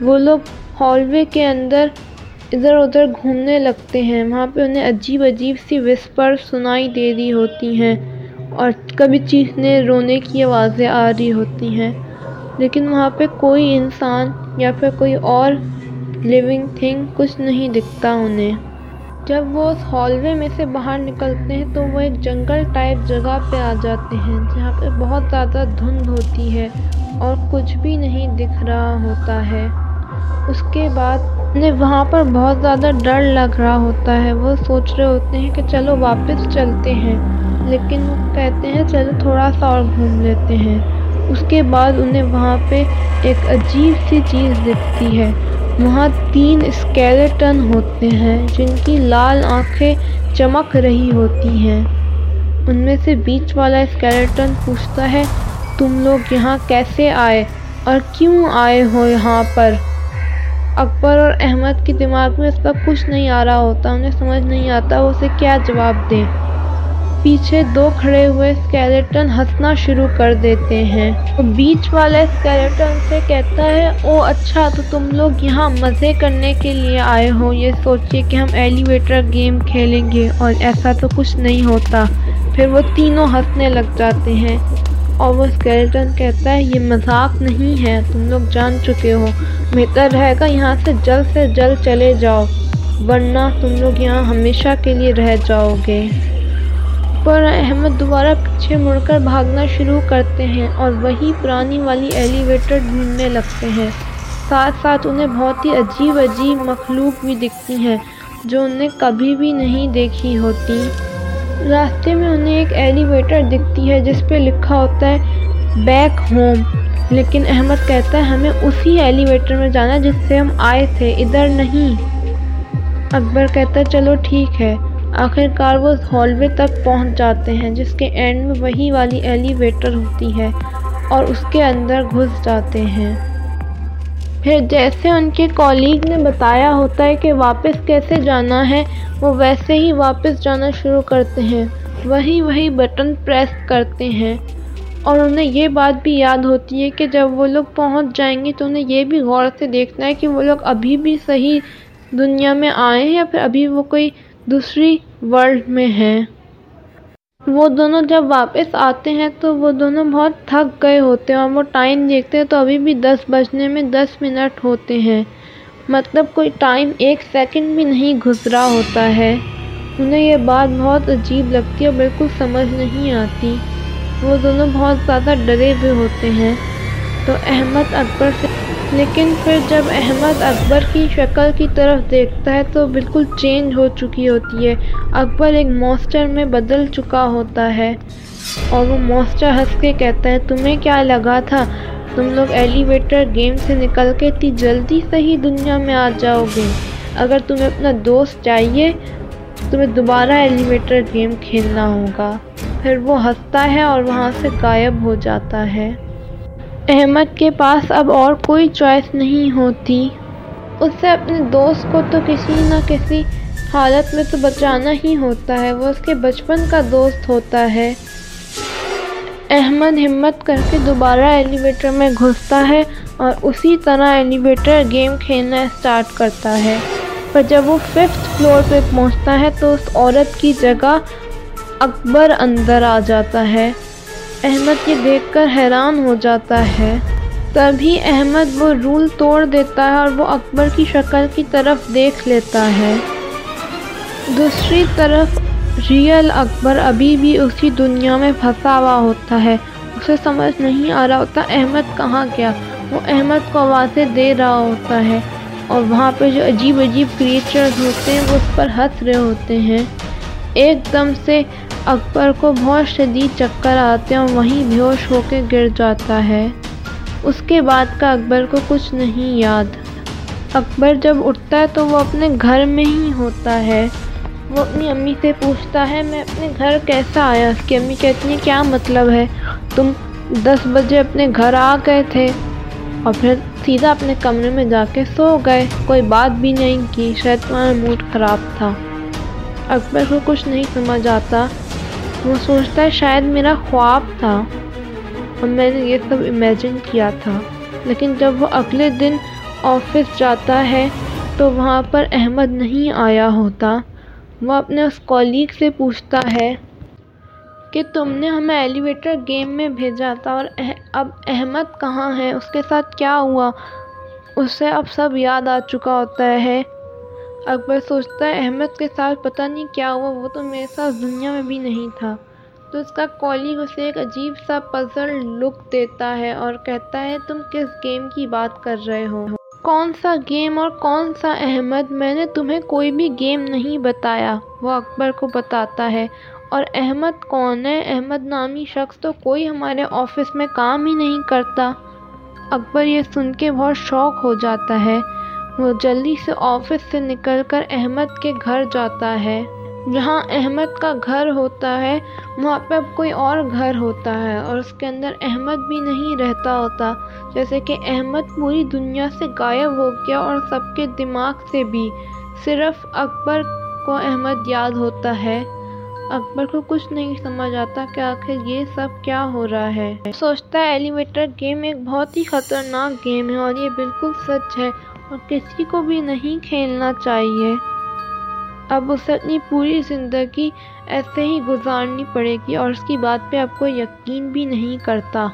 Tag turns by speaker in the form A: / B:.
A: وہ لوگ ہال وے کے اندر ادھر ادھر گھومنے لگتے ہیں۔ وہاں پہ انہیں عجیب عجیب سی وسپر سنائی دے رہی ہوتی ہیں اور کبھی چیخنے رونے کی آوازیں آ رہی ہوتی ہیں۔ لیکن وہاں پہ کوئی انسان یا پھر کوئی اور لیونگ تھنگ کچھ نہیں دکھتا انہیں۔ جب وہ اس ہال وے میں سے باہر نکلتے ہیں تو وہ ایک جنگل ٹائپ جگہ پہ آ جاتے ہیں جہاں پہ بہت زیادہ دھند ہوتی ہے اور کچھ بھی نہیں دکھ رہا ہوتا ہے۔ اس کے بعد انہیں وہاں پر بہت زیادہ ڈر لگ رہا ہوتا ہے۔ وہ سوچ رہے ہوتے ہیں کہ چلو واپس چلتے ہیں، لیکن وہ کہتے ہیں چلو تھوڑا سا اور گھوم لیتے ہیں۔ اس کے بعد انہیں وہاں پہ ایک عجیب سی چیز دکھتی ہے۔ وہاں تین اسکیلیٹن ہوتے ہیں جن کی لال آنکھیں چمک رہی ہوتی ہیں۔ ان میں سے بیچ والا اسکیلیٹن پوچھتا ہے، تم لوگ یہاں کیسے آئے اور کیوں آئے ہو یہاں پر؟ اکبر اور احمد کے دماغ میں اس کا کچھ نہیں آ رہا ہوتا، انہیں سمجھ نہیں آتا وہ اسے کیا جواب دیں۔ پیچھے دو کھڑے ہوئے اسکیلیٹن ہنسنا شروع کر دیتے ہیں۔ بیچ والا اسکیلیٹن سے کہتا ہے، او اچھا تو تم لوگ یہاں مزے کرنے کے لیے آئے ہو۔ یہ سوچیے کہ ہم ایلیویٹر گیم کھیلیں گے اور ایسا تو کچھ نہیں ہوتا۔ پھر وہ تینوں ہنسنے لگ جاتے ہیں۔ اور وہ اسکیلیٹن کہتا ہے، یہ مذاق نہیں ہے، تم لوگ جان چکے ہو۔ بہتر رہے گا یہاں سے جلد سے جلد چلے جاؤ، ورنہ تم لوگ یہاں ہمیشہ کے لیے رہ جاؤ گے۔ پر احمد دوبارہ پیچھے مڑ کر بھاگنا شروع کرتے ہیں اور وہی پرانی والی ایلیویٹر ڈھونڈنے لگتے ہیں۔ ساتھ ساتھ انہیں بہت ہی عجیب عجیب مخلوق بھی دکھتی ہیں جو انہیں کبھی بھی نہیں دیکھی ہوتی۔ راستے میں انہیں ایک ایلیویٹر دکھتی ہے جس پہ لکھا ہوتا ہے بیک ہوم۔ لیکن احمد کہتا ہے، ہمیں اسی ایلیویٹر میں جانا جس سے ہم آئے تھے، ادھر نہیں۔ اکبر کہتا ہے، چلو ٹھیک ہے۔ آخر کار وہ ہال وے تک پہنچ جاتے ہیں، جس کے اینڈ میں وہی والی ایلیویٹر ہوتی ہے اور اس کے اندر گھس جاتے ہیں۔ پھر جیسے ان کے کالیگ نے بتایا ہوتا ہے کہ واپس کیسے جانا ہے، وہ ویسے ہی واپس جانا شروع کرتے ہیں۔ وہی وہی بٹن پریس کرتے ہیں۔ اور انہیں یہ بات بھی یاد ہوتی ہے کہ جب وہ لوگ پہنچ جائیں گے تو انہیں یہ بھی غور سے دیکھنا ہے کہ وہ لوگ ابھی بھی صحیح دنیا میں آئے ہیں یا پھر ابھی وہ کوئی دوسری ورلڈ میں ہیں۔ وہ دونوں جب واپس آتے ہیں تو وہ دونوں بہت تھک گئے ہوتے ہیں اور وہ ٹائم دیکھتے ہیں تو ابھی بھی دس بجنے میں دس منٹ ہوتے ہیں۔ مطلب کوئی ٹائم ایک سیکنڈ بھی نہیں گزرا ہوتا ہے۔ انہیں یہ بات بہت عجیب لگتی ہے اور بالکل سمجھ نہیں آتی۔ وہ دونوں بہت زیادہ ڈرے ہوئے ہوتے ہیں۔ تو احمد اکبر سے لیکن پھر جب احمد اکبر کی شکل کی طرف دیکھتا ہے تو بالکل چینج ہو چکی ہوتی ہے۔ اکبر ایک مونسٹر میں بدل چکا ہوتا ہے اور وہ مونسٹر ہنس کے کہتا ہے، تمہیں کیا لگا تھا؟ تم لوگ ایلیویٹر گیم سے نکل کے اتنی جلدی صحیح دنیا میں آ جاؤ گے اگر تمہیں اپنا دوست چاہیے، تمہیں دوبارہ ایلیویٹر گیم کھیلنا ہوگا۔ پھر وہ ہنستا ہے اور وہاں سے غائب ہو جاتا ہے۔ احمد کے پاس اب اور کوئی چوائس نہیں ہوتی۔ اس سے اپنے دوست کو تو کسی نہ کسی حالت میں تو بچانا ہی ہوتا ہے، وہ اس کے بچپن کا دوست ہوتا ہے۔ احمد ہمت کر کے دوبارہ ایلیویٹر میں گھستا ہے اور اسی طرح ایلیویٹر گیم کھیلنا اسٹارٹ کرتا ہے۔ پر جب وہ ففتھ فلور پہ پہنچتا ہے تو اس عورت کی جگہ اکبر اندر آ جاتا ہے۔ احمد یہ دیکھ کر حیران ہو جاتا ہے۔ تبھی احمد وہ رول توڑ دیتا ہے اور وہ اکبر کی شکل کی طرف دیکھ لیتا ہے۔ دوسری طرف ریئل اکبر ابھی بھی اسی دنیا میں پھنسا ہوا ہوتا ہے۔ اسے سمجھ نہیں آ رہا ہوتا احمد کہاں گیا۔ وہ احمد کو آوازیں دے رہا ہوتا ہے اور وہاں پہ جو عجیب عجیب کریچرز ہوتے ہیں وہ اس پر ہنس رہے ہوتے ہیں۔ ایک دم سے اکبر کو بہت شدید چکر آتے ہیں اور وہیں بیہوش ہو کے گر جاتا ہے۔ اس کے بعد کا اکبر کو کچھ نہیں یاد۔ اکبر جب اٹھتا ہے تو وہ اپنے گھر میں ہی ہوتا ہے۔ وہ اپنی امی سے پوچھتا ہے، میں اپنے گھر کیسا آیا؟ اس کی امی کہتی ہیں، کیا مطلب ہے؟ تم دس بجے اپنے گھر آ گئے تھے۔ اور پھر سیدھا اپنے کمرے میں جا کے سو گئے۔ کوئی بات بھی نہیں کی شاید تمہارا موڈ خراب تھا۔ اکبر کو کچھ نہیں سمجھ آتا۔ وہ سوچتا ہے شاید میرا خواب تھا اور میں نے یہ سب امیجن کیا تھا۔ لیکن جب وہ اگلے دن آفس جاتا ہے تو وہاں پر احمد نہیں آیا ہوتا۔ وہ اپنے اس کولیگ سے پوچھتا ہے کہ تم نے ہمیں ایلیویٹر گیم میں بھیجا تھا اور اب احمد کہاں ہے؟ اس کے ساتھ کیا ہوا؟ اسے اب سب یاد آ چکا ہوتا ہے۔ اکبر سوچتا ہے، احمد کے ساتھ پتہ نہیں کیا ہوا، وہ تو میرے ساتھ دنیا میں بھی نہیں تھا۔ تو اس کا کولیگ اسے ایک عجیب سا پزل لک دیتا ہے اور کہتا ہے، تم کس گیم کی بات کر رہے ہو؟ کون سا گیم اور کون سا احمد؟ میں نے تمہیں کوئی بھی گیم نہیں بتایا۔ وہ اکبر کو بتاتا ہے۔ اور احمد کون ہے؟ احمد نامی شخص تو کوئی ہمارے آفس میں کام ہی نہیں کرتا۔ اکبر یہ سن کے بہت شوق ہو جاتا ہے۔ وہ جلدی سے آفس سے نکل کر احمد کے گھر جاتا ہے۔ جہاں احمد کا گھر ہوتا ہے، وہاں پہ اب کوئی اور گھر ہوتا ہے اور اس کے اندر احمد بھی نہیں رہتا ہوتا، جیسے کہ احمد پوری دنیا سے غائب ہو گیا اور سب کے دماغ سے بھی۔ صرف اکبر کو احمد یاد ہوتا ہے۔ اکبر کو کچھ نہیں سمجھ آتا کہ آخر یہ سب کیا ہو رہا ہے۔ سوچتا ہے ایلیویٹر گیم ایک بہت ہی خطرناک گیم ہے اور یہ بالکل سچ ہے اور کسی کو بھی نہیں کھیلنا چاہیے۔ اب اسے اپنی پوری زندگی ایسے ہی گزارنی پڑے گی اور اس کی بات پہ اب کو یقین بھی نہیں کرتا۔